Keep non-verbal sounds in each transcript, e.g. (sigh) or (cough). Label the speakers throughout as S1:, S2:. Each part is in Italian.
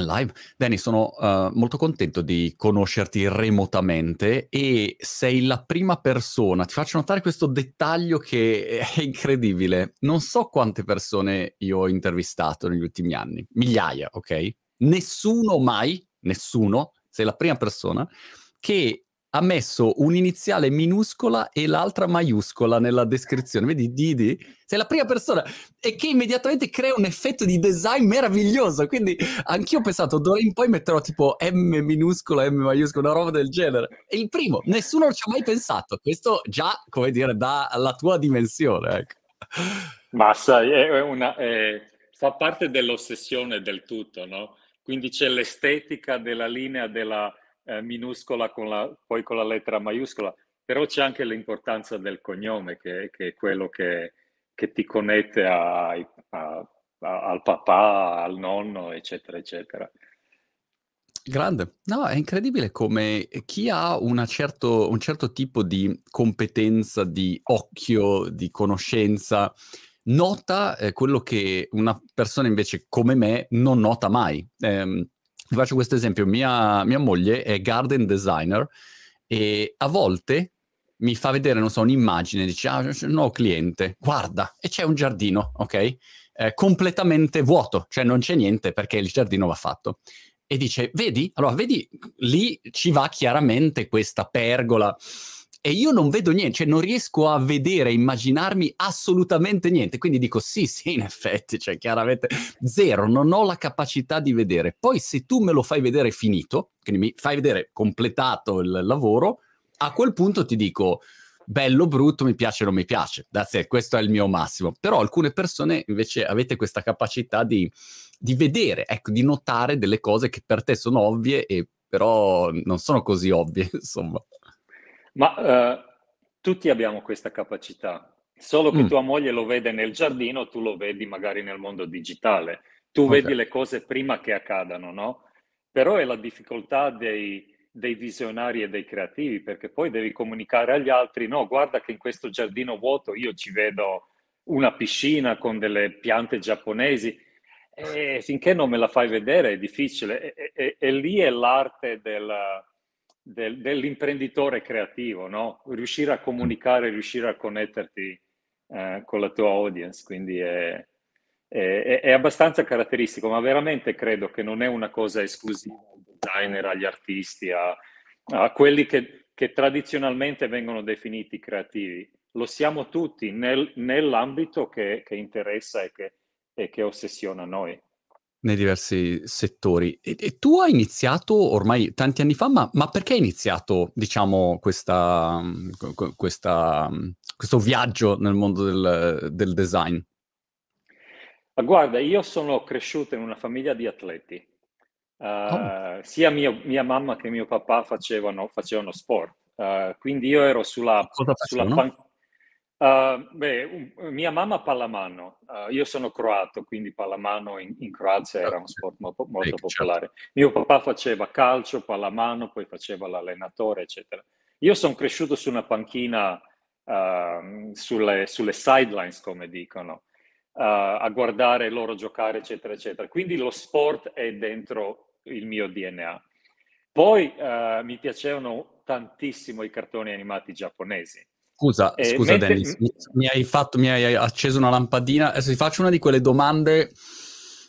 S1: Live. Danny, sono uh, molto contento di conoscerti remotamente e sei la prima persona. Ti faccio notare questo dettaglio che è incredibile. Non so quante persone io ho intervistato negli ultimi anni, migliaia, ok? Nessuno mai, nessuno, sei la prima persona che ha messo un'iniziale minuscola e l'altra maiuscola nella descrizione. Vedi, Didi? Sei la prima persona e che immediatamente crea un effetto di design meraviglioso. Quindi anch'io ho pensato, d'ora in poi metterò tipo M minuscola, M maiuscola, una roba del genere. È il primo, nessuno ci ha mai pensato. Questo già, come dire, dà la tua dimensione. Ecco.
S2: Ma sai, è una, è, fa parte dell'ossessione del tutto, no? Quindi c'è l'estetica della linea della eh, minuscola con la, poi con la lettera maiuscola, però c'è anche l'importanza del cognome che, che è quello che, che ti connette a, a, a, al papà, al nonno, eccetera, eccetera.
S1: Grande. No, è incredibile come chi ha certo, un certo tipo di competenza, di occhio, di conoscenza, nota eh, quello che una persona invece come me non nota mai. Eh, ti faccio questo esempio, mia, mia moglie è garden designer e a volte mi fa vedere, non so, un'immagine, dice, ah, c'è un nuovo cliente, guarda, e c'è un giardino, ok? Eh, completamente vuoto, cioè non c'è niente perché il giardino va fatto. E dice, vedi? Allora, vedi, lì ci va chiaramente questa pergola e io non vedo niente, cioè non riesco a vedere, immaginarmi assolutamente niente. Quindi dico sì, sì, in effetti, cioè chiaramente zero, non ho la capacità di vedere. Poi se tu me lo fai vedere finito, quindi mi fai vedere completato il lavoro, a quel punto ti dico bello, brutto, mi piace non mi piace. That's it, questo è il mio massimo. Però alcune persone invece avete questa capacità di, di vedere, ecco, di notare delle cose che per te sono ovvie e però non sono così ovvie, (laughs) insomma.
S2: Ma uh, tutti abbiamo questa capacità, solo che mm. tua moglie lo vede nel giardino, tu lo vedi magari nel mondo digitale. Tu okay. vedi le cose prima che accadano, no? Però è la difficoltà dei, dei visionari e dei creativi, perché poi devi comunicare agli altri, no, guarda che in questo giardino vuoto io ci vedo una piscina con delle piante giapponesi, e finché non me la fai vedere è difficile. E, e, e lì è l'arte del, del, dell'imprenditore creativo, no? Riuscire a comunicare, riuscire a connetterti eh, con la tua audience, quindi è, è, è, abbastanza caratteristico, ma veramente credo che non è una cosa esclusiva al designer, agli artisti, a, a quelli che, che, tradizionalmente vengono definiti creativi. Lo siamo tutti nel, nell'ambito che, che interessa e che, e che ossessiona noi
S1: nei diversi settori. E, e, tu hai iniziato ormai tanti anni fa, ma, ma perché hai iniziato, diciamo, questa, questa, questo viaggio nel mondo del, del design?
S2: Guarda, io sono cresciuto in una famiglia di atleti. Uh, oh. Sia mio, mia mamma che mio papà facevano, facevano sport. Uh, quindi io ero sulla, sulla pan- Uh, beh, um, mia mamma pallamano, uh, io sono croato, quindi pallamano in, in Croazia era un sport molto, molto popolare. Mio papà faceva calcio, pallamano, poi faceva l'allenatore, eccetera. Io sono cresciuto su una panchina uh, sulle, sulle, sidelines, come dicono, a guardare loro giocare, eccetera, eccetera. Quindi lo sport è dentro il mio DNA. Poi mi piacevano tantissimo i cartoni animati giapponesi
S1: Scusa, eh, scusa mentre... Dennis, mi, mi, hai fatto, mi hai acceso una lampadina. Adesso ti faccio una di quelle domande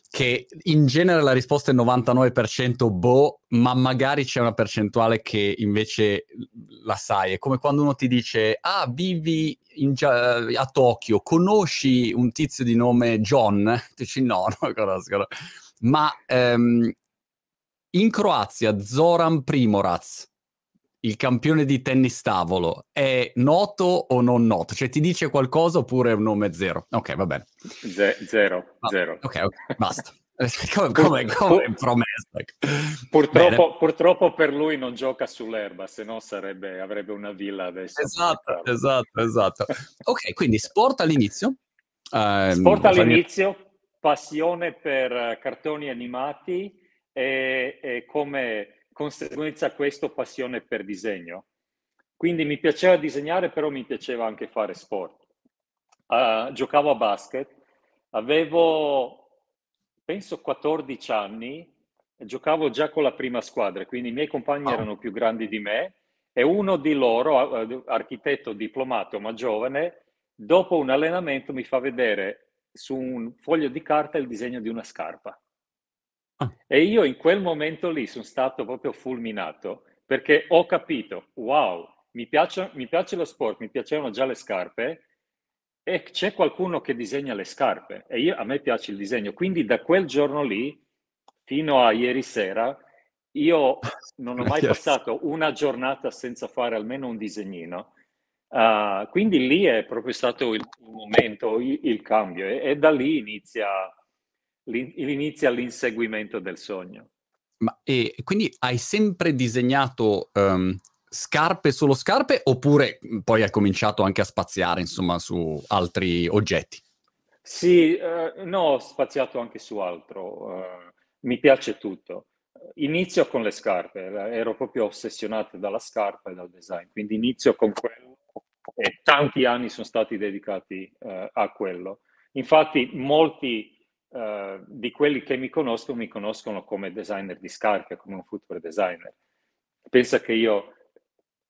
S1: che in genere la risposta è 99% boh, ma magari c'è una percentuale che invece la sai. È come quando uno ti dice, ah, vivi in, a Tokyo, conosci un tizio di nome John? Tu (laughs) dici no, non conosco. Ma um, in Croazia Zoran Primorac il campione di tennis tavolo è noto o non noto? Cioè ti dice qualcosa oppure è un nome zero? Ok, va bene.
S2: Z- zero, ah, zero.
S1: Ok, ok, basta. (laughs) come, come, come promessa.
S2: Purtroppo, purtroppo, per lui non gioca sull'erba, se no sarebbe, avrebbe una villa adesso.
S1: Esatto, esatto, esatto. Ok, quindi sport all'inizio.
S2: Um, sport all'inizio, passione per cartoni animati e, e come conseguenza questo passione per disegno. Quindi mi piaceva disegnare, però mi piaceva anche fare sport. Uh, giocavo a basket, avevo penso 14 anni giocavo già con la prima squadra, quindi i miei compagni oh. erano più grandi di me e uno di loro, architetto diplomato ma giovane, dopo un allenamento mi fa vedere su un foglio di carta il disegno di una scarpa. Ah. E io in quel momento lì sono stato proprio fulminato perché ho capito, wow, mi piace, mi piace lo sport, mi piacevano già le scarpe e c'è qualcuno che disegna le scarpe e io, a me piace il disegno. Quindi da quel giorno lì fino a ieri sera io non ho (laughs) mai passato una giornata senza fare almeno un disegnino. Uh, quindi lì è proprio stato il, momento, il, il cambio e, e, da lì inizia, inizia l'inseguimento del sogno.
S1: Ma e quindi hai sempre disegnato um, scarpe solo scarpe oppure poi hai cominciato anche a spaziare insomma su altri oggetti?
S2: Sì, uh, no, ho spaziato anche su altro. Uh, mi piace tutto. Inizio con le scarpe, ero proprio ossessionato dalla scarpa e dal design, quindi inizio con quello e tanti anni sono stati dedicati uh, a quello. Infatti molti uh, di quelli che mi conoscono mi conoscono come designer di scarpe, come un footwear designer. Pensa che io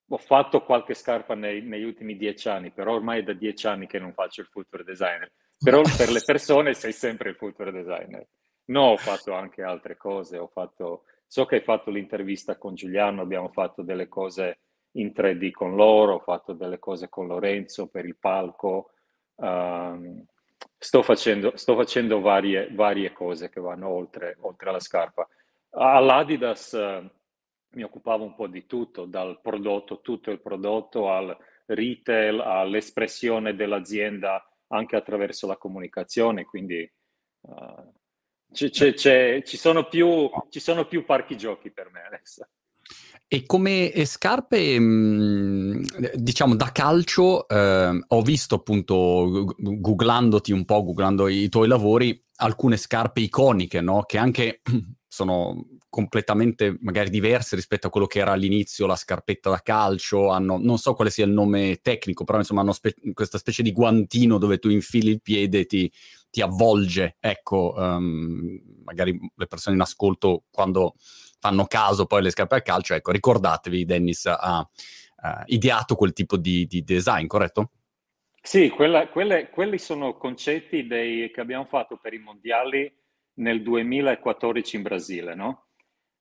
S2: ho fatto qualche scarpa nei, negli ultimi dieci anni, però ormai è da dieci anni che non faccio il footwear designer. Però (laughs) per le persone sei sempre il footwear designer. No, ho fatto anche altre cose, ho fatto, so che hai fatto l'intervista con Giuliano, abbiamo fatto delle cose in 3D con loro, ho fatto delle cose con Lorenzo per il palco, um, sto facendo, sto facendo varie, varie, cose che vanno oltre, oltre alla scarpa. All'Adidas uh, mi occupavo un po' di tutto, dal prodotto, tutto il prodotto, al retail, all'espressione dell'azienda anche attraverso la comunicazione, quindi uh, c'è, c'è, c'è, ci, sono più, ci sono più parchi giochi per me adesso.
S1: E come scarpe, mhmm, diciamo da calcio, eh, ho visto appunto, googlandoti un po', googlando i tuoi lavori, alcune scarpe iconiche, no? Che anche (clears throat) sono completamente magari diverse rispetto a quello che era all'inizio la scarpetta da calcio, hanno, non so quale sia il nome tecnico, però insomma hanno spe- questa specie di guantino dove tu infili il piede e ti, ti avvolge, ecco, um, magari le persone in ascolto quando fanno caso poi alle scarpe al calcio, ecco, ricordatevi, Dennis ha uh, ideato quel tipo di, di design, corretto?
S2: Sì, quella, quelle, quelli sono concetti dei, che abbiamo fatto per i mondiali nel 2014 in Brasile, no?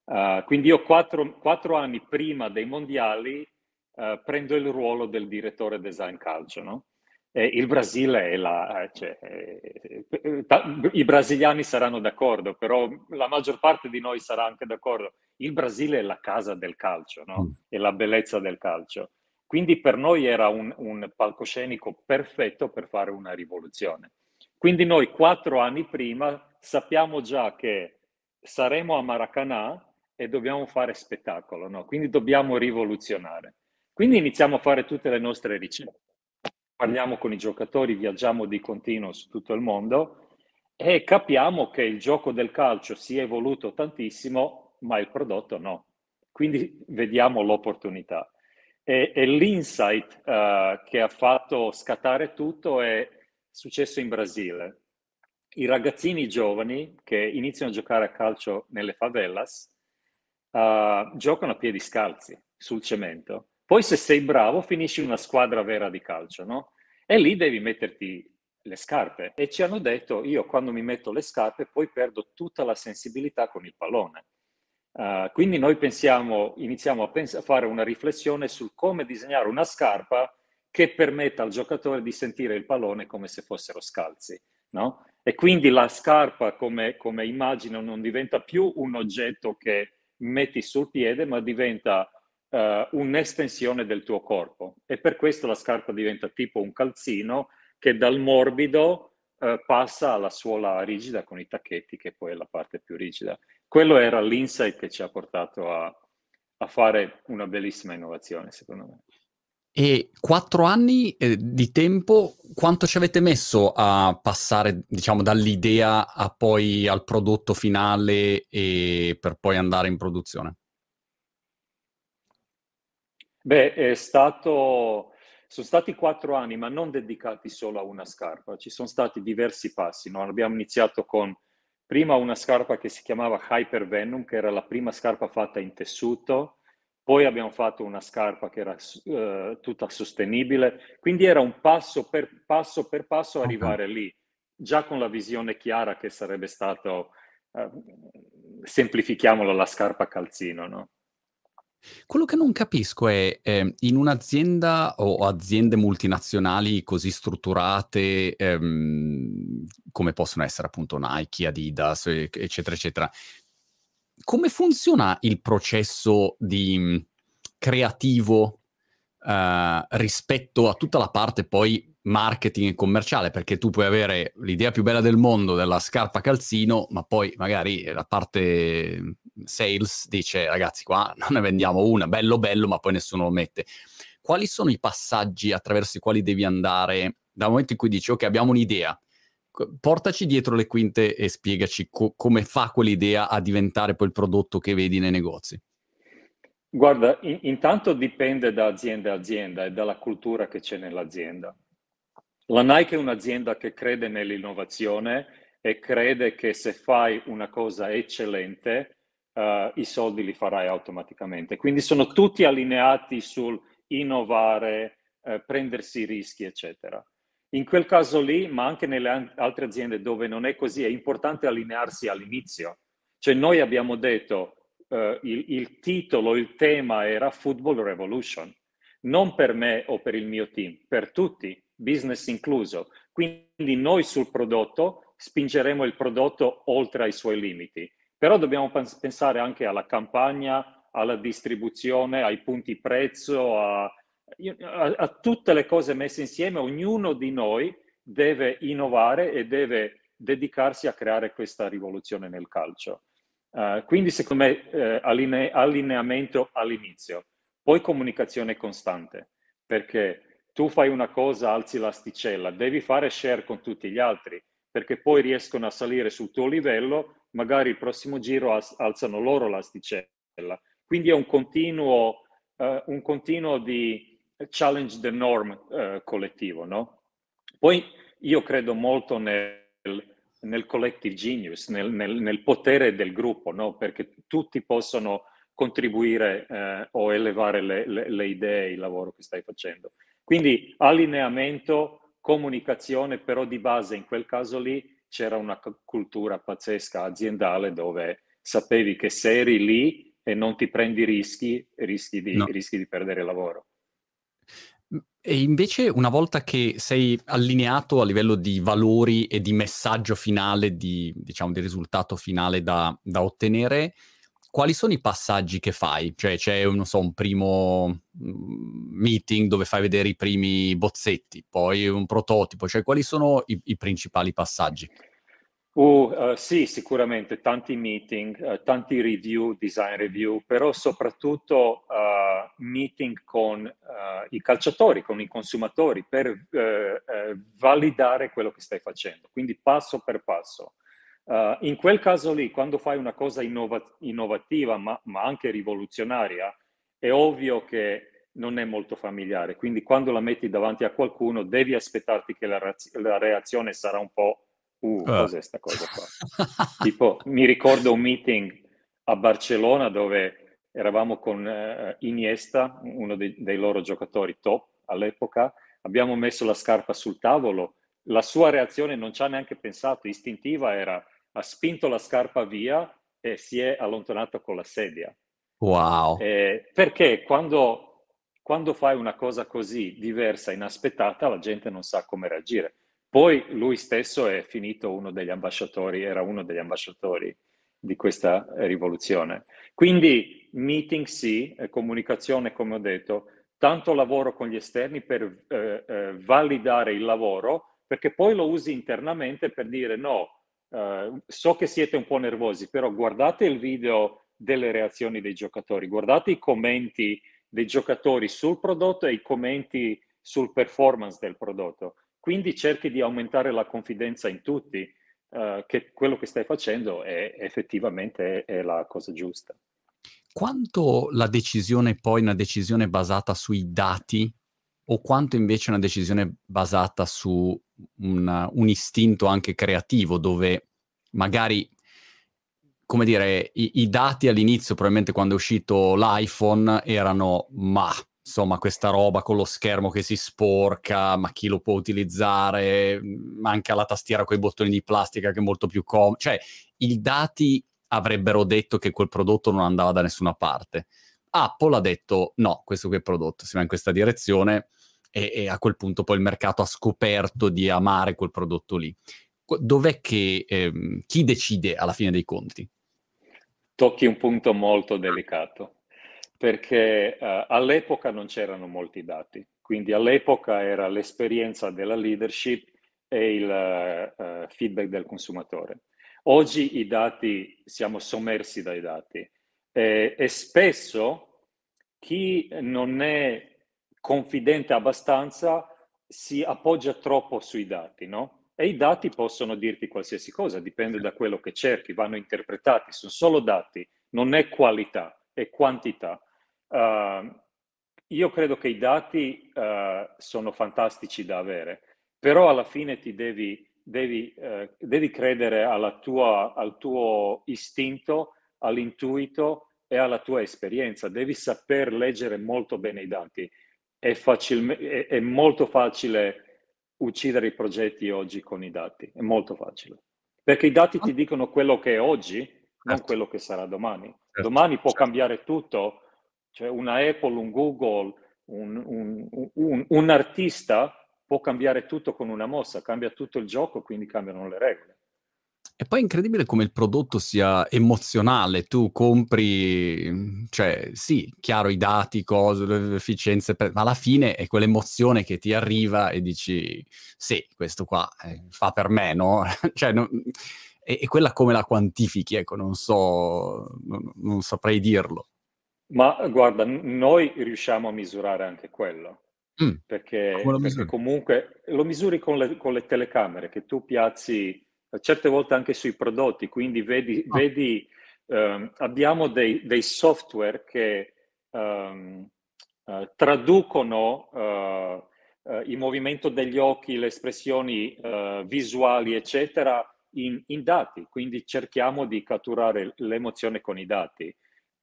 S2: Uh, quindi io quattro, quattro, anni prima dei mondiali uh, prendo il ruolo del direttore design calcio, no? E il Brasile è la... Cioè, eh, I brasiliani saranno d'accordo, però la maggior parte di noi sarà anche d'accordo. Il Brasile è la casa del calcio, no? Mm. È la bellezza del calcio. Quindi per noi era un, un palcoscenico perfetto per fare una rivoluzione. Quindi noi quattro anni prima sappiamo già che saremo a Maracanã e dobbiamo fare spettacolo, no? Quindi dobbiamo rivoluzionare. Quindi iniziamo a fare tutte le nostre ricerche. Parliamo con i giocatori, viaggiamo di continuo su tutto il mondo e capiamo che il gioco del calcio si è evoluto tantissimo, ma il prodotto no. Quindi vediamo l'opportunità. E, e l'insight uh, che ha fatto scattare tutto è successo in Brasile i ragazzini giovani che iniziano a giocare a calcio nelle favelas uh, giocano a piedi scalzi sul cemento. Poi se sei bravo finisci una squadra vera di calcio, no? E lì devi metterti le scarpe. E ci hanno detto, io quando mi metto le scarpe poi perdo tutta la sensibilità con il pallone. Uh, quindi noi pensiamo, iniziamo a, pens- fare una riflessione sul come disegnare una scarpa che permetta al giocatore di sentire il pallone come se fossero scalzi. No? E quindi la scarpa, come, come immagino, non diventa più un oggetto che metti sul piede, ma diventa uh, un'estensione del tuo corpo. E per questo la scarpa diventa tipo un calzino che dal morbido uh, passa alla suola rigida con i tacchetti, che poi è la parte più rigida. Quello era l'insight che ci ha portato a, a fare una bellissima innovazione, secondo me.
S1: E quattro anni eh, di tempo, quanto ci avete messo a passare, diciamo, dall'idea a poi al prodotto finale e per poi andare in produzione?
S2: Beh, è stato, sono stati quattro anni, ma non dedicati solo a una scarpa. Ci sono stati diversi passi. No? Abbiamo iniziato con prima una scarpa che si chiamava Hyper Venom, che era la prima scarpa fatta in tessuto, poi abbiamo fatto una scarpa che era uh, tutta sostenibile, quindi era un passo per passo per passo okay. arrivare lì, già con la visione chiara che sarebbe stato, uh, semplifichiamolo, la scarpa calzino, no?
S1: Quello che non capisco è, ehm, in un'azienda o aziende multinazionali così strutturate, ehm, come possono essere appunto Nike, Adidas, eccetera, eccetera, come funziona il processo di mhmm, creativo, uh, rispetto a tutta la parte poi marketing e commerciale? Perché tu puoi avere l'idea più bella del mondo della scarpa calzino, ma poi magari la parte sales dice ragazzi qua (laughs) non ne vendiamo una, bello bello, ma poi nessuno lo mette. Quali sono i passaggi attraverso i quali devi andare dal momento in cui dici ok abbiamo un'idea, portaci dietro le quinte e spiegaci co- come fa quell'idea a diventare poi il prodotto che vedi nei negozi.
S2: Guarda, in- intanto dipende da azienda a azienda e dalla cultura che c'è nell'azienda. La Nike è un'azienda che crede nell'innovazione e crede che se fai una cosa eccellente, uh, i soldi li farai automaticamente. Quindi sono tutti allineati sul innovare, uh, prendersi rischi, eccetera. In quel caso lì, ma anche nelle altre aziende dove non è così, è importante allinearsi all'inizio. Cioè noi abbiamo detto uh, il, il titolo, il tema era Football Revolution, non per me o per il mio team, per tutti, business incluso. Quindi noi sul prodotto spingeremo il prodotto oltre ai suoi limiti. Però dobbiamo pensare anche alla campagna, alla distribuzione, ai punti prezzo, a, a, a tutte le cose messe insieme. Ognuno di noi deve innovare e deve dedicarsi a creare questa rivoluzione nel calcio. Uh, quindi secondo me eh, alline- allineamento all'inizio, poi comunicazione costante, perché tu fai una cosa, alzi l'asticella, devi fare share con tutti gli altri, perché poi riescono a salire sul tuo livello magari il prossimo giro alzano loro l'asticella. Quindi è un continuo, uh, un continuo di challenge the norm uh, collettivo, no? Poi io credo molto nel, nel collective genius, nel, nel, nel, potere del gruppo, no? Perché tutti possono contribuire eh, o elevare le, le, le idee, il lavoro che stai facendo. Quindi allineamento, comunicazione, però di base in quel caso lì c'era una cultura pazzesca aziendale dove sapevi che se eri lì e non ti prendi rischi, rischi di, no. rischi di perdere il lavoro.
S1: E invece una volta che sei allineato a livello di valori e di messaggio finale, di, diciamo, di risultato finale da, da ottenere, quali sono i passaggi che fai? Cioè c'è, non so, un primo mm, meeting dove fai vedere i primi bozzetti, poi un prototipo, cioè quali sono i, i principali passaggi?
S2: Uh, uh, sì, sicuramente tanti meeting, uh, tanti review, design review, però soprattutto uh, meeting con i calciatori, con i consumatori per validare quello che stai facendo, quindi passo per passo. Uh, in quel caso lì, quando fai una cosa innova- innovativa, ma, ma, anche rivoluzionaria, è ovvio che non è molto familiare. Quindi quando la metti davanti a qualcuno, devi aspettarti che la, raz- la reazione sarà un po', uh, uh. cos'è questa cosa qua? tipo, mi ricordo un meeting a Barcellona dove eravamo con uh, Iniesta, uno dei, dei loro giocatori top all'epoca, abbiamo messo la scarpa sul tavolo, la sua reazione non ci ha neanche pensato, istintiva era ha spinto la scarpa via e si è allontanato con la sedia.
S1: Wow.
S2: Eh, perché quando, quando fai una cosa così diversa, inaspettata, la gente non sa come reagire. Poi lui stesso è finito uno degli ambasciatori, era uno degli ambasciatori di questa rivoluzione. Quindi meeting sì, comunicazione come ho detto, tanto lavoro con gli esterni per eh, eh, validare il lavoro, perché poi lo usi internamente per dire no, Uh, so che siete un po' nervosi, però guardate il video delle reazioni dei giocatori, guardate i commenti dei giocatori sul prodotto e i commenti sul performance del prodotto. Quindi cerchi di aumentare la confidenza in tutti uh, che quello che stai facendo è effettivamente è la cosa giusta.
S1: Quanto la decisione poi è una decisione basata sui dati o quanto invece una decisione basata su un, un istinto anche creativo dove magari come dire, i, i dati all'inizio, probabilmente quando è uscito l'iPhone, erano ma insomma, questa roba con lo schermo che si sporca, ma chi lo può utilizzare? Manca la tastiera con i bottoni di plastica che è molto più comodo. Cioè, i dati avrebbero detto che quel prodotto non andava da nessuna parte. Apple ha detto no, questo qui è prodotto, si va in questa direzione e, e a quel punto poi il mercato ha scoperto di amare quel prodotto lì. Dov'è che ehm, chi decide alla fine dei conti?
S2: Tocchi un punto molto delicato perché uh, all'epoca non c'erano molti dati, quindi all'epoca era l'esperienza della leadership e il uh, feedback del consumatore. Oggi i dati, siamo sommersi dai dati e, e spesso chi non è confidente abbastanza si appoggia troppo sui dati, no? E i dati possono dirti qualsiasi cosa, dipende da quello che cerchi, vanno interpretati, sono solo dati, non è qualità, è quantità. Uh, io credo che i dati uh, sono fantastici da avere, però alla fine ti devi, devi, uh, devi credere tua, al tuo istinto, all'intuito e alla tua esperienza. Devi saper leggere molto bene i dati. È, facilme, è, è molto facile uccidere i progetti oggi con i dati, è molto facile. Perché i dati ti dicono quello che è oggi, non certo. quello che sarà domani. Certo. Domani può certo. cambiare tutto, cioè una Apple, un Google, un, un, un, un, artista può cambiare tutto con una mossa, cambia tutto il gioco, quindi cambiano le regole.
S1: E poi è incredibile come il prodotto sia emozionale, tu compri, cioè sì, chiaro i dati, cose, le efficienze, ma alla fine è quell'emozione che ti arriva e dici sì, questo qua eh, fa per me, no? (laughs) cioè, non, e, e, quella come la quantifichi, ecco, non so, non, non saprei dirlo.
S2: Ma guarda, noi riusciamo a misurare anche quello, mm. perché, perché, comunque lo misuri con le, con le, telecamere che tu piazzi certe volte anche sui prodotti, quindi vedi, oh. vedi um, abbiamo dei, dei, software che um, uh, traducono uh, uh, il movimento degli occhi, le espressioni visuali, eccetera, in, in dati, quindi cerchiamo di catturare l'emozione con i dati.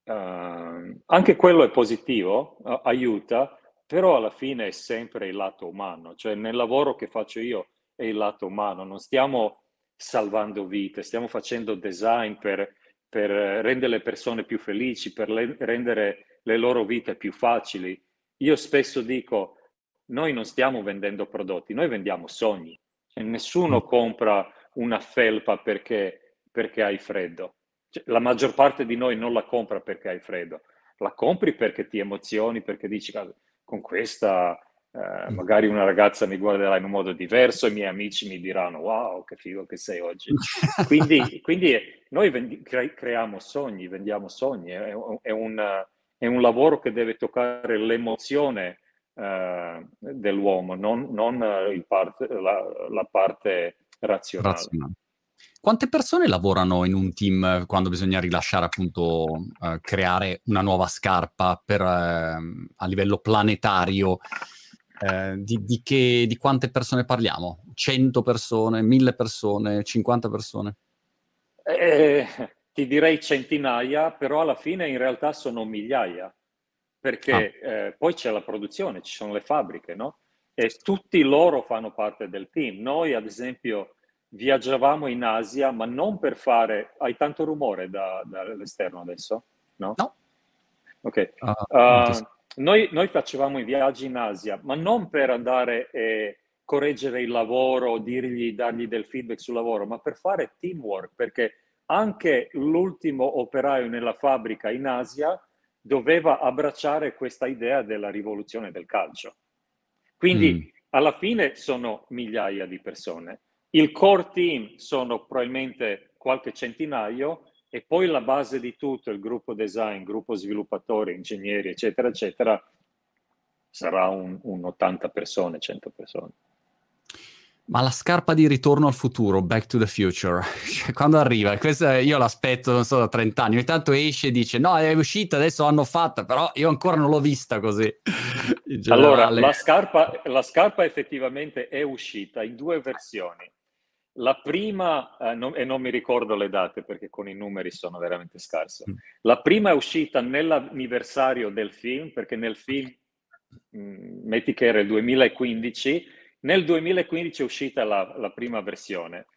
S2: Uh, anche quello è positivo, aiuta, però alla fine è sempre il lato umano, cioè nel lavoro che faccio io è il lato umano, non stiamo salvando vite, stiamo facendo design per, per rendere le persone più felici, per le, rendere le loro vite più facili. Io spesso dico, noi non stiamo vendendo prodotti, noi vendiamo sogni. Cioè, nessuno mm. compra una felpa perché, perché hai freddo cioè, la maggior parte di noi non la compra perché hai freddo, la compri perché ti emozioni, perché dici con questa eh, mm. magari una ragazza mi guarderà in un modo diverso, i miei amici mi diranno wow che figo che sei oggi. (laughs) quindi, quindi noi vendi- cre- creiamo sogni, vendiamo sogni, è, è, un, è, un, lavoro che deve toccare l'emozione eh, dell'uomo, non, non parte, la, la, parte razionale. razionale.
S1: Quante persone lavorano in un team quando bisogna rilasciare appunto, eh, creare una nuova scarpa per, eh, a livello planetario? Eh, di, di, che, di, quante persone parliamo? 100 persone, 1000 persone, 50 persone?
S2: Eh, ti direi centinaia, però alla fine in realtà sono migliaia, perché ah. Eh, poi c'è la produzione, ci sono le fabbriche, no? E tutti loro fanno parte del team. Noi, ad esempio, viaggiavamo in Asia, ma non per fare... Hai tanto rumore da, dall'esterno adesso? No?
S1: No.
S2: Ok. Uh, uh, noi, noi, facevamo i viaggi in Asia, ma non per andare e correggere il lavoro, dirgli, dargli del feedback sul lavoro, ma per fare teamwork, perché anche l'ultimo operaio nella fabbrica in Asia doveva abbracciare questa idea della rivoluzione del calcio. Quindi mm. alla fine sono migliaia di persone il core team sono probabilmente qualche centinaio e poi la base di tutto, il gruppo design, gruppo sviluppatori, ingegneri, eccetera, eccetera, sarà un, un 80 persone, 100 persone.
S1: Ma la scarpa di ritorno al futuro, Back to the Future, (laughs) cioè, quando arriva? Questa io l'aspetto, non so, da 30 anni. Ogni tanto esce e dice, no, è uscita, adesso l'hanno fatta, però io ancora non l'ho vista così.
S2: Allora, la scarpa, la scarpa effettivamente è uscita in due versioni. La prima, eh, non, e non mi ricordo le date perché con i numeri sono veramente scarso, mm. la prima è uscita nell'anniversario del film, perché nel film, mh, mm, metti che era il 2015, nel 2015 è uscita la, la prima versione,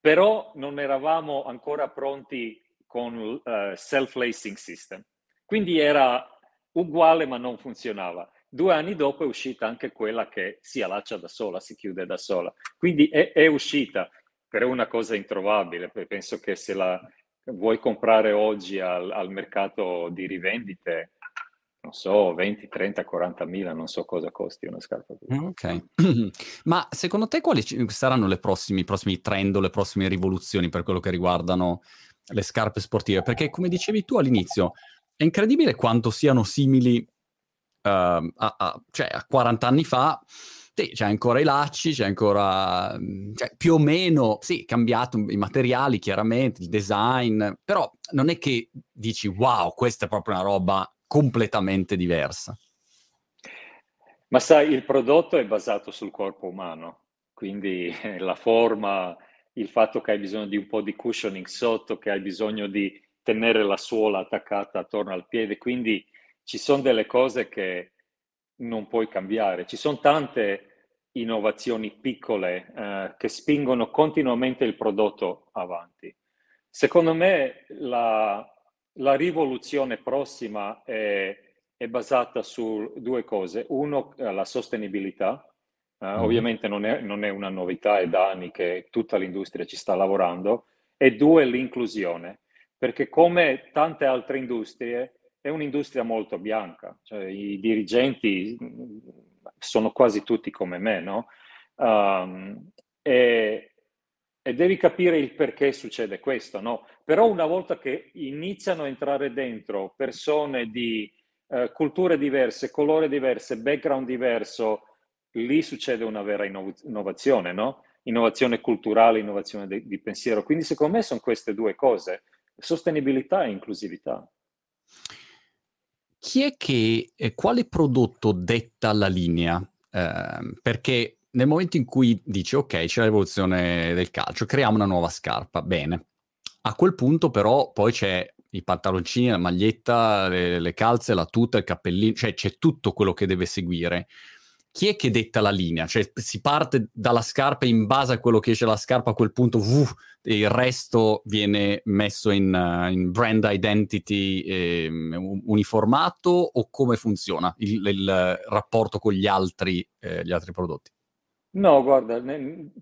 S2: però non eravamo ancora pronti con uh, self-lacing system, quindi era uguale ma non funzionava. Due anni dopo è uscita anche quella che si allaccia da sola, si chiude da sola. Quindi è, è uscita, però è una cosa introvabile. Penso che se la vuoi comprare oggi al, al mercato di rivendite, non so, 20, 30, 40 mila, non so cosa costi una scarpa così.
S1: Ok, (clears throat) ma secondo te quali saranno le prossimi, i prossimi trend o le prossime rivoluzioni per quello che riguardano le scarpe sportive? Perché come dicevi tu all'inizio, è incredibile quanto siano simili uh, a, a, cioè a 40 anni fa, sì, c'è ancora i lacci, c'è ancora, cioè, più o meno, sì, cambiato i materiali chiaramente, il design, però non è che dici wow, questa è proprio una roba completamente diversa.
S2: Ma sai, il prodotto è basato sul corpo umano, quindi (laughs) la forma, il fatto che hai bisogno di un po' di cushioning sotto, che hai bisogno di tenere la suola attaccata attorno al piede, quindi ci sono delle cose che non puoi cambiare. Ci sono tante innovazioni piccole eh, che spingono continuamente il prodotto avanti. Secondo me la, la rivoluzione prossima è, è, basata su due cose. Uno, eh, la sostenibilità. Uh, mm. Ovviamente non è, non è, una novità, è da anni che tutta l'industria ci sta lavorando. E due, l'inclusione. Perché come tante altre industrie, è un'industria molto bianca, cioè i dirigenti sono quasi tutti come me, no? Um, e, e, devi capire il perché succede questo, no? Però una volta che iniziano a entrare dentro persone di uh, culture diverse, colore diverse, background diverso, lì succede una vera innovazione, no? Innovazione culturale, innovazione di, di pensiero. Quindi secondo me sono queste due cose, sostenibilità e inclusività
S1: chi è che, eh, quale prodotto detta la linea? Eh, perché nel momento in cui dici ok, c'è la rivoluzione del calcio, creiamo una nuova scarpa, bene. A quel punto però poi c'è i pantaloncini, la maglietta, le, le calze, la tuta, il cappellino, cioè c'è tutto quello che deve seguire chi è che detta la linea? Cioè si parte dalla scarpa in base a quello che esce la scarpa, a quel punto uh, il resto viene messo in, uh, in brand identity eh, uniformato o come funziona il, il rapporto con gli altri, eh, gli altri, prodotti?
S2: No, guarda,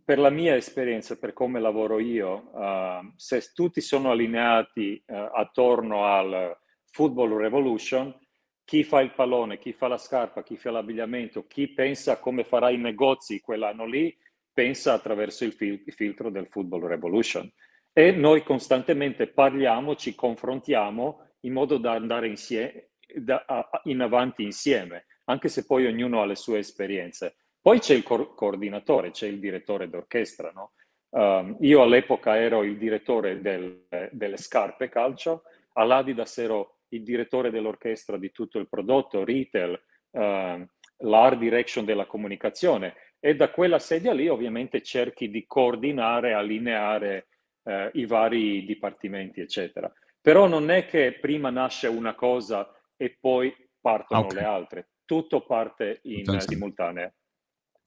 S2: per la mia esperienza, per come lavoro io, uh, se tutti sono allineati uh, attorno al Football Revolution, chi fa il pallone, chi fa la scarpa, chi fa l'abbigliamento, chi pensa come farà i negozi quell'anno lì, pensa attraverso il, il filtro del Football Revolution. E noi costantemente parliamo, ci confrontiamo in modo da andare insieme, da, a, in avanti insieme, anche se poi ognuno ha le sue esperienze. Poi c'è il co- coordinatore, c'è il direttore d'orchestra. No? Um, io all'epoca ero il direttore del, delle scarpe calcio, all'Adidas ero il direttore dell'orchestra di tutto il prodotto, retail, eh, l'art direction della comunicazione e da quella sedia lì ovviamente cerchi di coordinare, allineare eh, i vari dipartimenti, eccetera. Però non è che prima nasce una cosa e poi partono okay. le altre, tutto parte in Entonces, simultanea.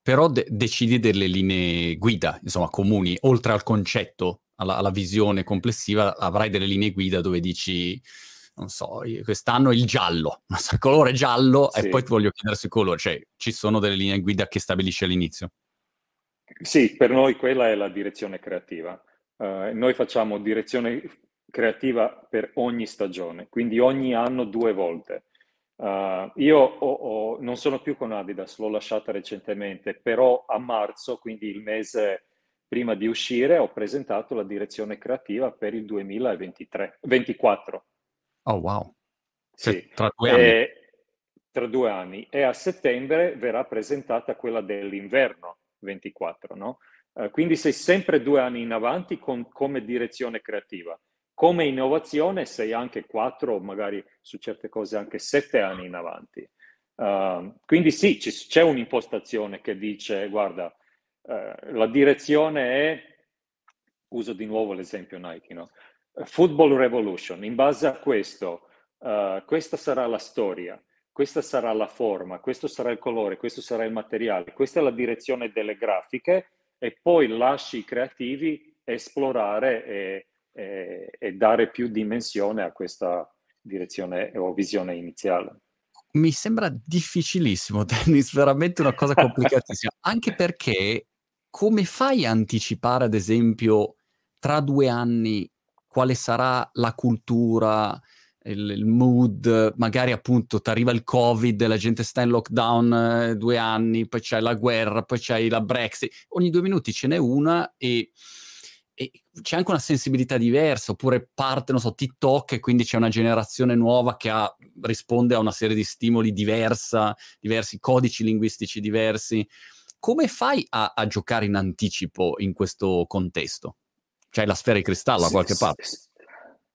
S1: Però de- decidi delle linee guida, insomma, comuni, oltre al concetto, alla, alla visione complessiva, avrai delle linee guida dove dici non so, quest'anno il giallo, (laughs) il colore giallo sì. e poi ti voglio chiedere sui colori, cioè ci sono delle linee guida che stabilisci all'inizio?
S2: Sì, per noi quella è la direzione creativa. Uh, noi facciamo direzione creativa per ogni stagione, quindi ogni anno due volte. Uh, io ho, ho, non sono più con Adidas, l'ho lasciata recentemente, però a marzo, quindi il mese prima di uscire, ho presentato la direzione creativa per il 2023-2024.
S1: Oh wow.
S2: Cioè, sì. Tra due anni. E, tra due anni. E a settembre verrà presentata quella dell'inverno 24, no? Uh, quindi sei sempre due anni in avanti con, come direzione creativa. Come innovazione sei anche quattro, magari su certe cose anche sette anni in avanti. Uh, quindi sì, ci, c'è un'impostazione che dice, guarda, uh, la direzione è uso di nuovo l'esempio Nike, no? Football Revolution, in base a questo, uh, questa sarà la storia, questa sarà la forma, questo sarà il colore, questo sarà il materiale, questa è la direzione delle grafiche e poi lasci i creativi esplorare e, e, e dare più dimensione a questa direzione o visione iniziale.
S1: Mi sembra difficilissimo, (laughs) Dennis, veramente una cosa complicatissima, (laughs) anche perché come fai a anticipare, ad esempio, tra due anni quale sarà la cultura, il, il mood, magari appunto ti arriva il covid, la gente sta in lockdown eh, due anni, poi c'è la guerra, poi c'è la Brexit, ogni due minuti ce n'è una e, c'è anche una sensibilità diversa, oppure parte, non so, TikTok e quindi c'è una generazione nuova che ha, risponde a una serie di stimoli diversa, diversi codici linguistici diversi. Come fai a, a giocare in anticipo in questo contesto? C'hai la sfera di cristallo da qualche parte?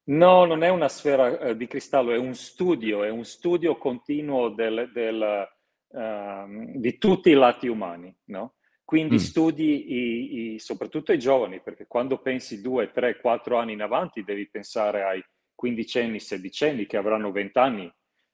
S2: No, non è una sfera eh, di cristallo, è un studio, è un studio continuo del, del, uh, di tutti i lati umani, no? Quindi mm. studi i, i, soprattutto i giovani, perché quando pensi due, tre, quattro anni in avanti devi pensare ai quindicenni, sedicenni che avranno vent'anni,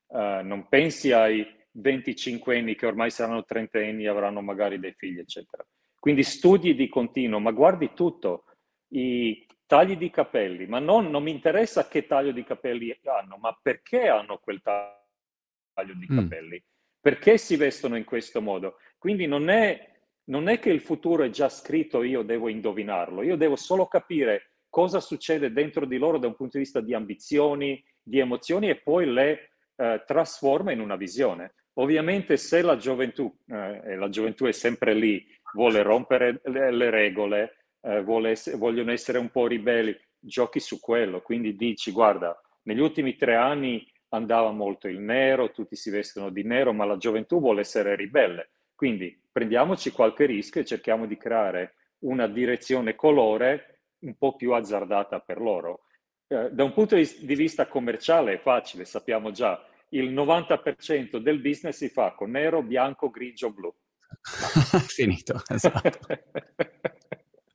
S2: uh, non pensi ai 25 anni che ormai saranno trentenni e avranno magari dei figli, eccetera. Quindi studi di continuo, ma guardi tutto, i tagli di capelli, ma non, non mi interessa che taglio di capelli hanno, ma perché hanno quel taglio di mm. capelli? Mm. Perché si vestono in questo modo? Quindi non è, non è che il futuro è già scritto, io devo indovinarlo, io devo solo capire cosa succede dentro di loro da un punto di vista di ambizioni, di emozioni e poi le eh, trasforma in una visione. Ovviamente se la gioventù, eh, e la gioventù è sempre lì, vuole rompere le, le regole, eh, ess- vogliono essere un po' ribelli, giochi su quello, quindi dici guarda, negli ultimi tre anni andava molto il nero, tutti si vestono di nero, ma la gioventù vuole essere ribelle, quindi prendiamoci qualche rischio e cerchiamo di creare una direzione colore un po' più azzardata per loro. Eh, da un punto di vista commerciale è facile, sappiamo già, il 90% del business si fa con nero, bianco, grigio, blu. (laughs)
S1: Finito, esatto. (laughs)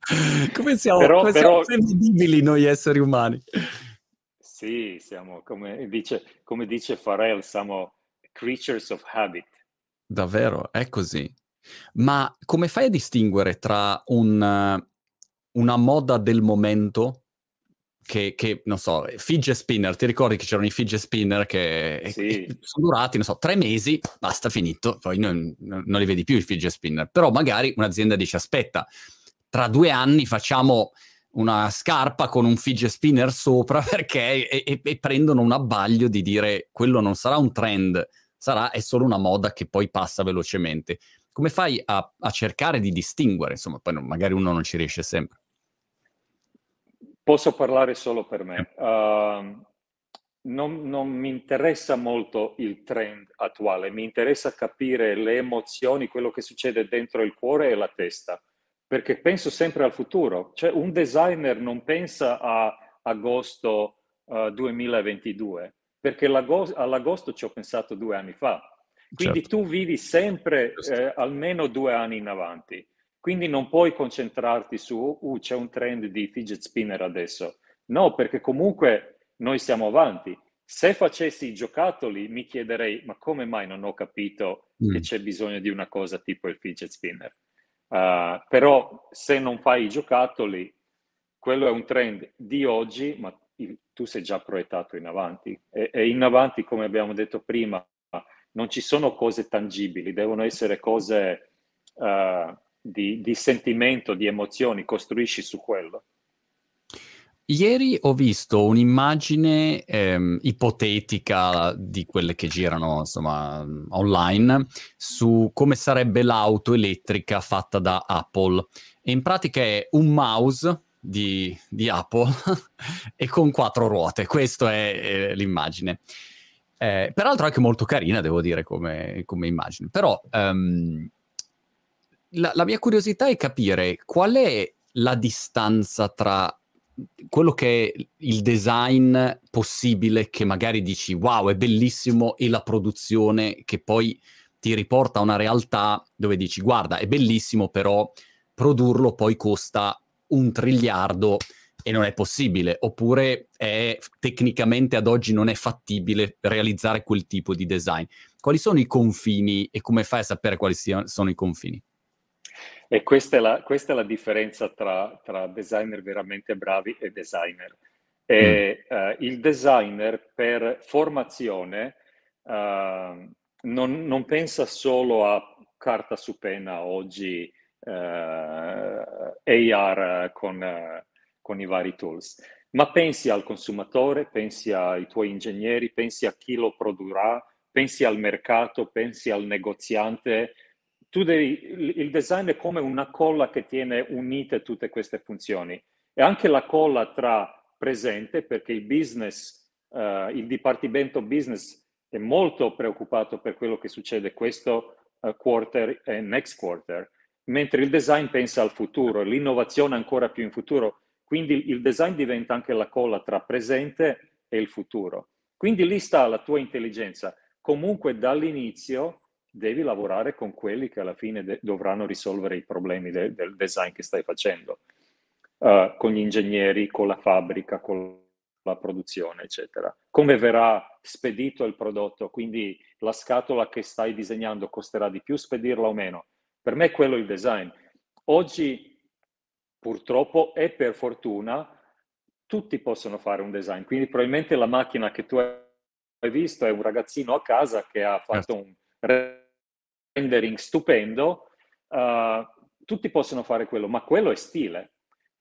S1: (laughs) come siamo, però, come però... siamo prevedibili noi esseri umani?
S2: Sì, siamo, come dice, come dice Farrell, siamo creatures of habit.
S1: Davvero, è così. Ma come fai a distinguere tra un, una moda del momento che, che, non so, fidget spinner, ti ricordi che c'erano i fidget spinner che sì. sono durati, non so, tre mesi, basta, finito, poi non, non li vedi più i fidget spinner, però magari un'azienda dice aspetta, tra due anni facciamo una scarpa con un fidget spinner sopra (laughs) perché e, e, e, prendono un abbaglio di dire quello non sarà un trend, sarà è solo una moda che poi passa velocemente. Come fai a, a cercare di distinguere? Insomma, poi magari uno non ci riesce sempre.
S2: Posso parlare solo per me. Uh, non, non, mi interessa molto il trend attuale, mi interessa capire le emozioni, quello che succede dentro il cuore e la testa, perché penso sempre al futuro. Cioè, un designer non pensa a agosto uh, 2022, perché all'agosto ci ho pensato due anni fa. Quindi certo. tu vivi sempre eh, almeno due anni in avanti. Quindi non puoi concentrarti su, uh, c'è un trend di fidget spinner adesso. No, perché comunque noi siamo avanti. Se facessi i giocattoli mi chiederei, ma come mai non ho capito mm. che c'è bisogno di una cosa tipo il fidget spinner? Uh, però se non fai i giocattoli, quello è un trend di oggi, ma tu sei già proiettato in avanti. E, e in avanti, come abbiamo detto prima, non ci sono cose tangibili, devono essere cose... Uh, di, di sentimento, di emozioni, costruisci su quello.
S1: Ieri ho visto un'immagine ehm, ipotetica di quelle che girano insomma online su come sarebbe l'auto elettrica fatta da Apple. E in pratica è un mouse di, di Apple (laughs) e con quattro ruote. Questa è, è l'immagine. Eh, peraltro anche molto carina, devo dire, come, come immagine. Però um, la, la mia curiosità è capire qual è la distanza tra quello che è il design possibile che magari dici wow è bellissimo e la produzione che poi ti riporta a una realtà dove dici guarda è bellissimo però produrlo poi costa un triliardo e non è possibile, oppure è, tecnicamente ad oggi non è fattibile realizzare quel tipo di design. Quali sono i confini e come fai a sapere quali siano, sono i confini?
S2: E questa è la, questa è la differenza tra, tra, designer veramente bravi e designer. E, mm. uh, il designer per formazione uh, non, non, pensa solo a carta su penna oggi, uh, eh, AR con, con i vari tools, ma pensi al consumatore, pensi ai tuoi ingegneri, pensi a chi lo produrrà, pensi al mercato, pensi al negoziante, tu devi, il design è come una colla che tiene unite tutte queste funzioni. E anche la colla tra presente, perché il business, uh, il dipartimento business è molto preoccupato per quello che succede questo uh, quarter e next quarter, mentre il design pensa al futuro, l'innovazione ancora più in futuro. Quindi il design diventa anche la colla tra presente e il futuro. Quindi lì sta la tua intelligenza. Comunque dall'inizio devi lavorare con quelli che alla fine de- dovranno risolvere i problemi de- del design che stai facendo, uh, con gli ingegneri, con la fabbrica, con la produzione, eccetera. Come verrà spedito il prodotto, quindi la scatola che stai disegnando costerà di più spedirla o meno. Per me è quello il design. Oggi, purtroppo e per fortuna, tutti possono fare un design, quindi probabilmente la macchina che tu hai visto è un ragazzino a casa che ha fatto certo. un rendering stupendo, uh, tutti possono fare quello, ma quello è stile.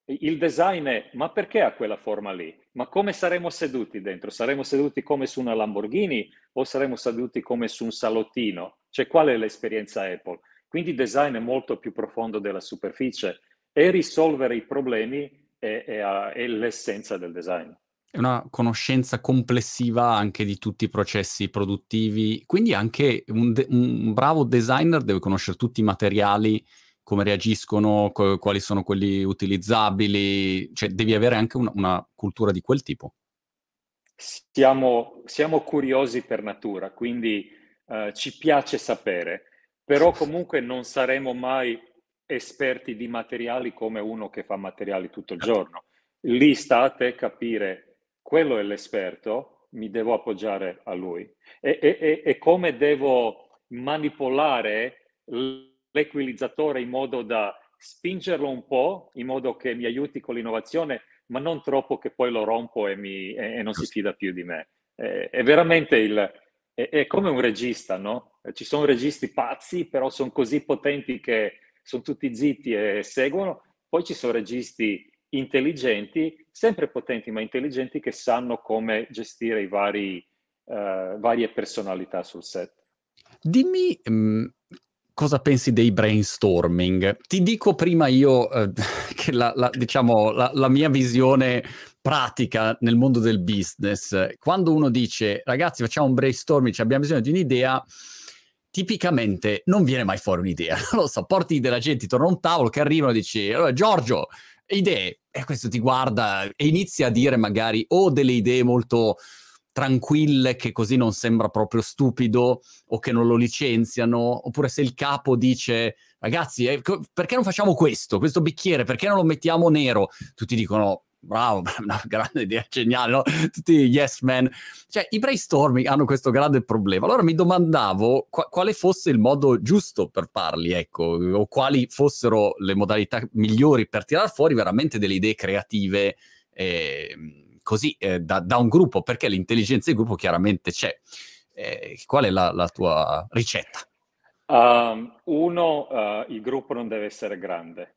S2: Il design è, ma perché ha quella forma lì? Ma come saremo seduti dentro? Saremo seduti come su una Lamborghini o saremo seduti come su un salottino? Cioè, qual è l'esperienza Apple? Quindi design è molto più profondo della superficie e risolvere i problemi è, è, è l'essenza del design
S1: è una conoscenza complessiva anche di tutti i processi produttivi, quindi anche un, de- un bravo designer deve conoscere tutti i materiali, come reagiscono, co- quali sono quelli utilizzabili, cioè devi avere anche una, una cultura di quel tipo.
S2: Siamo, siamo curiosi per natura, quindi uh, ci piace sapere, però comunque non saremo mai esperti di materiali come uno che fa materiali tutto il giorno. Lì sta a te capire quello è l'esperto, mi devo appoggiare a lui. E, e, e come devo manipolare l'equilizzatore in modo da spingerlo un po', in modo che mi aiuti con l'innovazione, ma non troppo che poi lo rompo e, mi, e, non si fida più di me. È, è veramente il... È, è, come un regista, no? Ci sono registi pazzi, però sono così potenti che sono tutti zitti e seguono. Poi ci sono registi intelligenti, sempre potenti ma intelligenti, che sanno come gestire i vari, uh, varie personalità sul set.
S1: Dimmi mm, cosa pensi dei brainstorming. Ti dico prima io eh, (laughs) che la, la, diciamo, la, la, mia visione pratica nel mondo del business. Quando uno dice ragazzi facciamo un brainstorming, cioè abbiamo bisogno di un'idea, tipicamente non viene mai fuori un'idea. (laughs) Non lo so, porti della gente intorno a un tavolo che arrivano e dici allora, Giorgio, idee. E questo ti guarda e inizia a dire magari o delle idee molto tranquille che così non sembra proprio stupido o che non lo licenziano, oppure se il capo dice ragazzi eh, perché non facciamo questo, questo bicchiere, perché non lo mettiamo nero? Tutti dicono bravo, (laughs) una grande idea, geniale, no? Tutti yes man. Cioè, i brainstorming hanno questo grande problema. Allora mi domandavo qu- quale fosse il modo giusto per farli, ecco, o quali fossero le modalità migliori per tirare fuori veramente delle idee creative eh, così eh, da, da, un gruppo, perché l'intelligenza di gruppo chiaramente c'è. Eh, qual è la, la tua ricetta?
S2: Um, uno, uh, il gruppo non deve essere grande.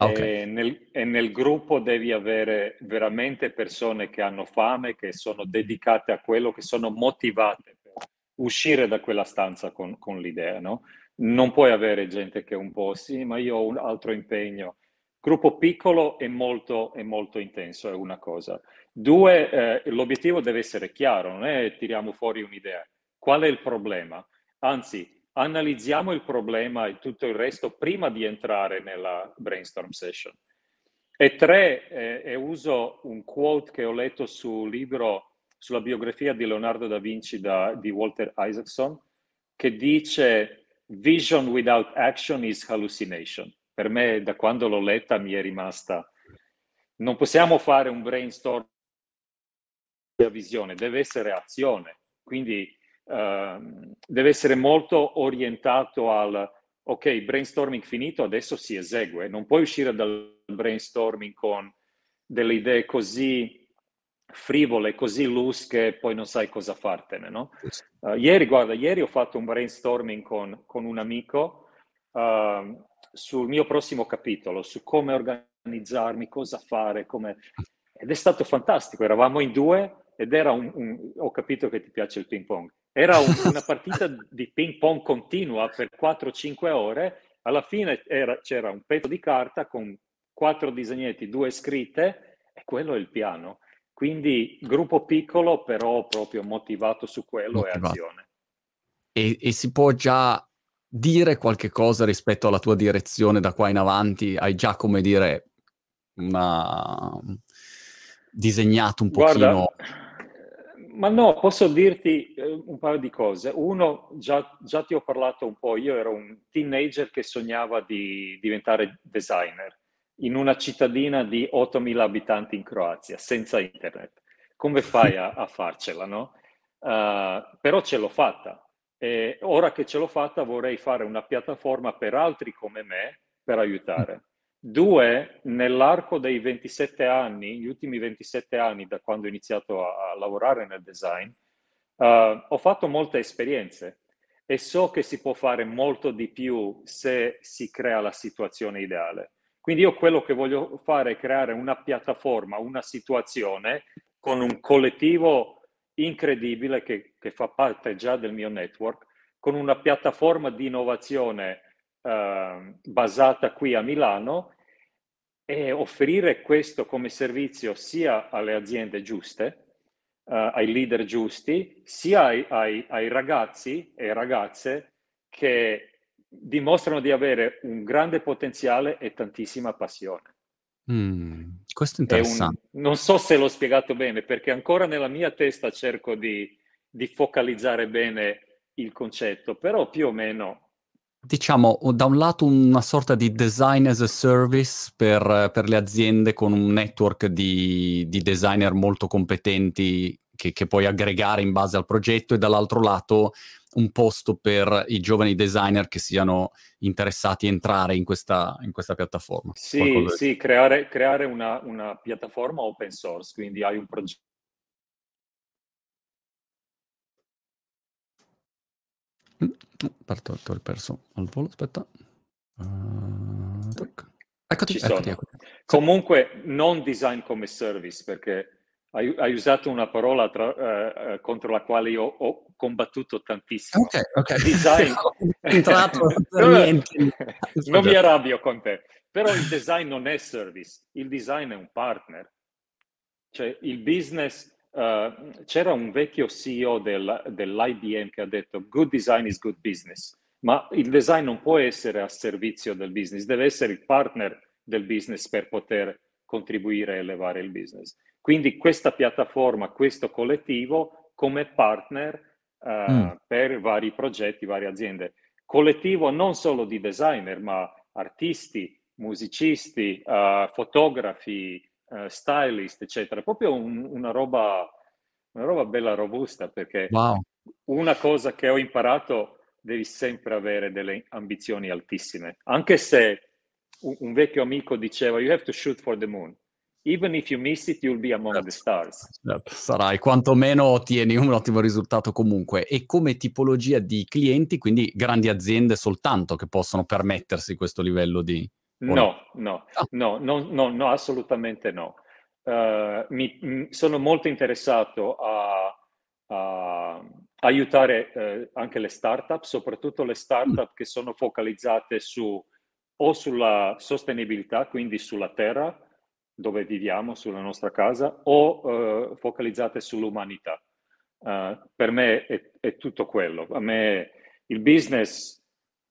S2: Okay. E, nel, e, nel, gruppo devi avere veramente persone che hanno fame, che sono dedicate a quello, che sono motivate per uscire da quella stanza con, con l'idea, no? Non puoi avere gente che un po' sì, ma io ho un altro impegno. Gruppo piccolo e molto, è molto intenso, è una cosa. Due, eh, l'obiettivo deve essere chiaro, non è tiriamo fuori un'idea. Qual è il problema? Anzi, analizziamo il problema e tutto il resto prima di entrare nella brainstorm session. E tre, eh, e uso un quote che ho letto sul libro sulla biografia di Leonardo da Vinci da, di Walter Isaacson, che dice Vision without action is hallucination. per me da quando l'ho letta mi è rimasta. Non possiamo fare un brainstorm di visione, deve essere azione, quindi uh, deve essere molto orientato al ok, brainstorming finito, adesso si esegue. Non puoi uscire dal brainstorming con delle idee così frivole, così loose che poi non sai cosa fartene, no? Uh, ieri, guarda, ieri ho fatto un brainstorming con, con un amico uh, sul mio prossimo capitolo, su come organizzarmi, cosa fare, come... ed è stato fantastico. Eravamo in due ed era un, un... ho capito che ti piace il ping pong. Era un, (laughs) una partita di ping pong continua per 4-5 ore. Alla fine era, c'era un pezzo di carta con quattro disegnetti, due scritte, e quello è il piano. Quindi gruppo piccolo, però proprio motivato su quello motivato. e azione.
S1: E, e, si può già dire qualche cosa rispetto alla tua direzione da qua in avanti? Hai già, come dire, una... disegnato un pochino...
S2: ma no, posso dirti eh, un paio di cose. Uno, già, già ti ho parlato un po', io ero un teenager che sognava di diventare designer in una cittadina di 8.000 abitanti in Croazia, senza internet. Come fai a, a farcela, no? Uh, però ce l'ho fatta. E ora che ce l'ho fatta vorrei fare una piattaforma per altri come me per aiutare. Due, nell'arco dei 27 anni, gli ultimi 27 anni da quando ho iniziato a, a lavorare nel design, uh, ho fatto molte esperienze e so che si può fare molto di più se si crea la situazione ideale. Quindi io quello che voglio fare è creare una piattaforma, una situazione con un collettivo incredibile che, che fa parte già del mio network, con una piattaforma di innovazione eh, basata qui a Milano e offrire questo come servizio sia alle aziende giuste, eh, ai leader giusti, sia ai, ai, ai ragazzi e ragazze che dimostrano di avere un grande potenziale e tantissima passione.
S1: Mm, questo è interessante.
S2: È un, non so se l'ho spiegato bene, perché ancora nella mia testa cerco di, di focalizzare bene il concetto, però più o meno
S1: diciamo, da un lato una sorta di design as a service per, per le aziende con un network di, di designer molto competenti che, che, puoi aggregare in base al progetto e dall'altro lato un posto per i giovani designer che siano interessati a entrare in questa, in questa piattaforma.
S2: Sì, sì creare, creare una, una, piattaforma open source, quindi hai un progetto.
S1: Parto, ho perso al volo, aspetta. Uh, eccoti, eccoti, eccoti.
S2: Comunque non design come service, perché hai, hai, usato una parola tra, uh, contro la quale io ho combattuto tantissimo.
S1: Ok, ok.
S2: Design... (laughs)
S1: entrato (laughs) (laughs)
S2: non mi arrabbio con te. Però il design non è service, il design è un partner. Cioè il business... Uh, c'era un vecchio CEO del, dell'IBM che ha detto good design is good business, ma il design non può essere a servizio del business, deve essere il partner del business per poter contribuire a elevare il business. Quindi questa piattaforma, questo collettivo come partner uh, mm. per vari progetti, varie aziende. Collettivo non solo di designer, ma artisti, musicisti, uh, fotografi, uh, stylist, eccetera. Proprio un, una, roba, una roba bella robusta perché
S1: wow.
S2: una cosa che ho imparato devi sempre avere delle ambizioni altissime, anche se un, un vecchio amico diceva you have to shoot for the moon even if you miss it, you'll be among certo. the stars.
S1: Certo. Sarai, quantomeno ottieni un ottimo risultato comunque. E come tipologia di clienti, quindi grandi aziende soltanto che possono permettersi questo livello di...
S2: No, no, no, no, no, assolutamente no. M, sono molto interessato a, aiutare uh, anche le startup, soprattutto le startup che sono focalizzate su o sulla sostenibilità, quindi sulla terra, dove viviamo, sulla nostra casa, o uh, focalizzate sull'umanità. Per me è, tutto quello. A me il business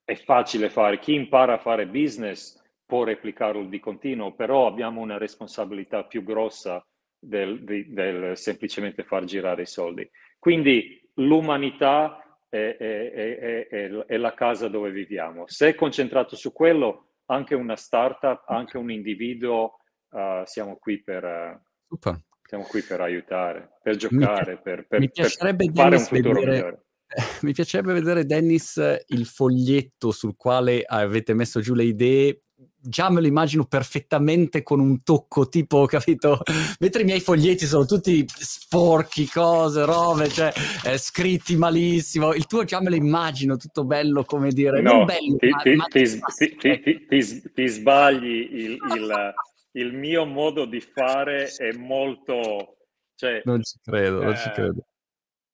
S2: è facile fare. Chi impara a fare business può replicarlo di continuo, però abbiamo una responsabilità più grossa del, del, del semplicemente far girare i soldi. Quindi l'umanità è, è, è, è, la casa dove viviamo. Se è concentrato su quello, anche una startup, anche un individuo, uh, siamo qui per... Uh, siamo qui per aiutare, per giocare, mi, per, per, per fare un futuro vedere, migliore. (laughs)
S1: Mi piacerebbe vedere, Dennis, il foglietto sul quale avete messo giù le idee già me lo immagino perfettamente con un tocco tipo, capito? Mentre i miei foglietti sono tutti sporchi, cose, robe, cioè eh, scritti malissimo. Il tuo già me lo immagino tutto bello, come dire,
S2: no,
S1: non bello,
S2: ti, ma, ti, ma ti, ti, sbagli. Il, il, il, mio modo di fare è molto... Cioè,
S1: non ci credo, eh, non ci eh, credo.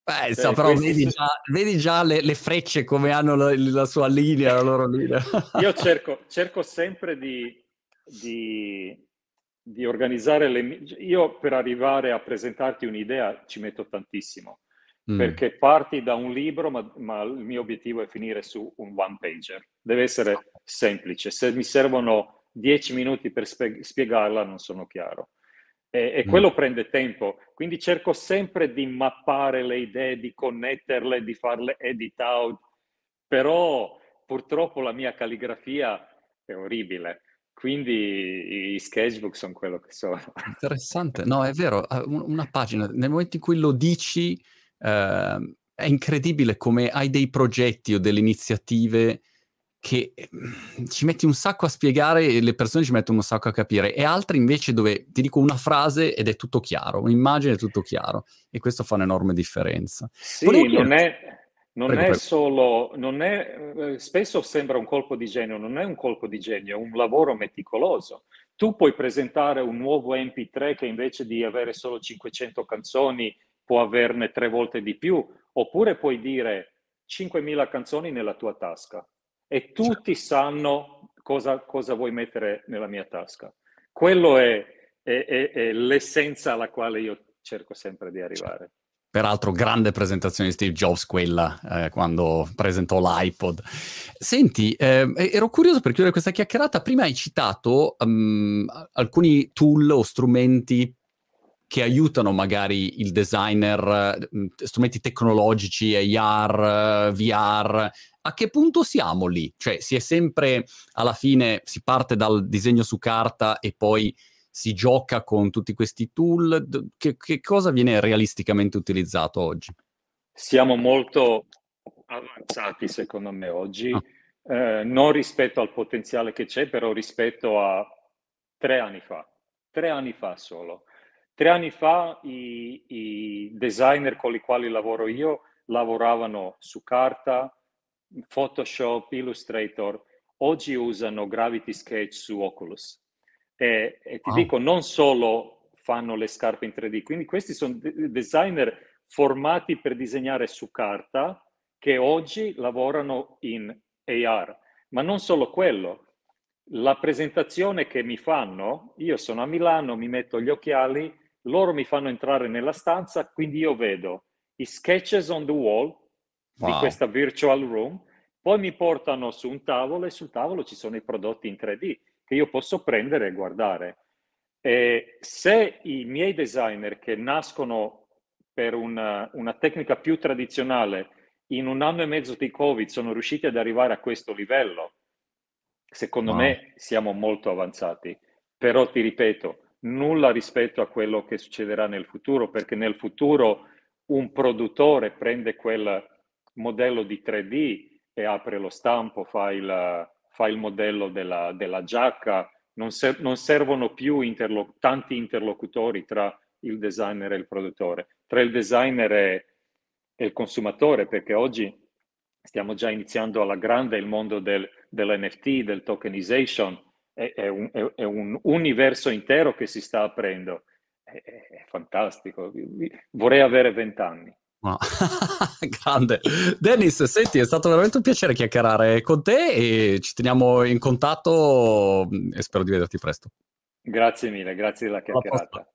S1: Beh, so, però vedi già, vedi già le, le, frecce come hanno la, la, sua linea, la loro linea. (laughs)
S2: Io cerco, cerco sempre di, di, di, organizzare le... Io per arrivare a presentarti un'idea ci metto tantissimo, mm. perché parti da un libro, ma, ma, il mio obiettivo è finire su un one pager. Deve essere semplice. Se mi servono dieci minuti per spie- spiegarla, non sono chiaro e, e mm. quello mm. prende tempo. Quindi cerco sempre di mappare le idee, di connetterle, di farle edit out, però purtroppo la mia calligrafia è orribile. Quindi i sketchbook sono quello che sono. (laughs)
S1: Interessante, no, è vero, una pagina, nel momento in cui lo dici, eh, è incredibile come hai dei progetti o delle iniziative che mhmm, ci metti un sacco a spiegare e le persone ci mettono un sacco a capire, e altre invece dove ti dico una frase ed è tutto chiaro, un'immagine è tutto chiaro, e questo fa un'enorme differenza.
S2: Sì, non è, non prego, è prego. solo, non è, eh, spesso sembra un colpo di genio, non è un colpo di genio, è un lavoro meticoloso. Tu puoi presentare un nuovo MP3 che invece di avere solo 500 canzoni può averne tre volte di più, oppure puoi dire 5.000 canzoni nella tua tasca e tutti sanno cosa, cosa vuoi mettere nella mia tasca. Quello è, è, è, è, l'essenza alla quale io cerco sempre di arrivare.
S1: Peraltro, grande presentazione di Steve Jobs quella, eh, quando presentò l'iPod. Senti, eh, ero curioso per chiudere questa chiacchierata. Prima hai citato um, alcuni tool o strumenti che aiutano magari il designer, strumenti tecnologici, AR, VR, a che punto siamo lì? Cioè, si è sempre alla fine, si parte dal disegno su carta e poi si gioca con tutti questi tool. Che, che cosa viene realisticamente utilizzato oggi?
S2: Siamo molto avanzati, secondo me, oggi, ah. eh, non rispetto al potenziale che c'è, però rispetto a tre anni fa. Tre anni fa solo. Tre anni fa i, i designer con i quali lavoro io lavoravano su carta, Photoshop, Illustrator, oggi usano Gravity Sketch su Oculus. E, e ti oh. dico, non solo fanno le scarpe in 3D, quindi questi sono designer formati per disegnare su carta che oggi lavorano in AR. Ma non solo quello, la presentazione che mi fanno, io sono a Milano, mi metto gli occhiali, loro mi fanno entrare nella stanza, quindi io vedo i sketches on the wall wow. di questa virtual room, poi mi portano su un tavolo e sul tavolo ci sono i prodotti in 3D che io posso prendere e guardare. E se i miei designer che nascono per una, una tecnica più tradizionale in un anno e mezzo di Covid sono riusciti ad arrivare a questo livello, secondo wow. me siamo molto avanzati. Però ti ripeto, nulla rispetto a quello che succederà nel futuro, perché nel futuro un produttore prende quel modello di 3D e apre lo stampo, fa il, fa il modello della, della giacca, non, ser- non, servono più interlo- tanti interlocutori tra il designer e il produttore, tra il designer e, e il consumatore, perché oggi stiamo già iniziando alla grande il mondo del, dell'NFT, del tokenization, è, è, un, è, un, universo intero che si sta aprendo. È, è fantastico. Vorrei avere vent'anni.
S1: No. (laughs) Grande. Dennis, senti, è stato veramente un piacere chiacchierare con te e ci teniamo in contatto e spero di vederti presto.
S2: Grazie mille, grazie della chiacchierata.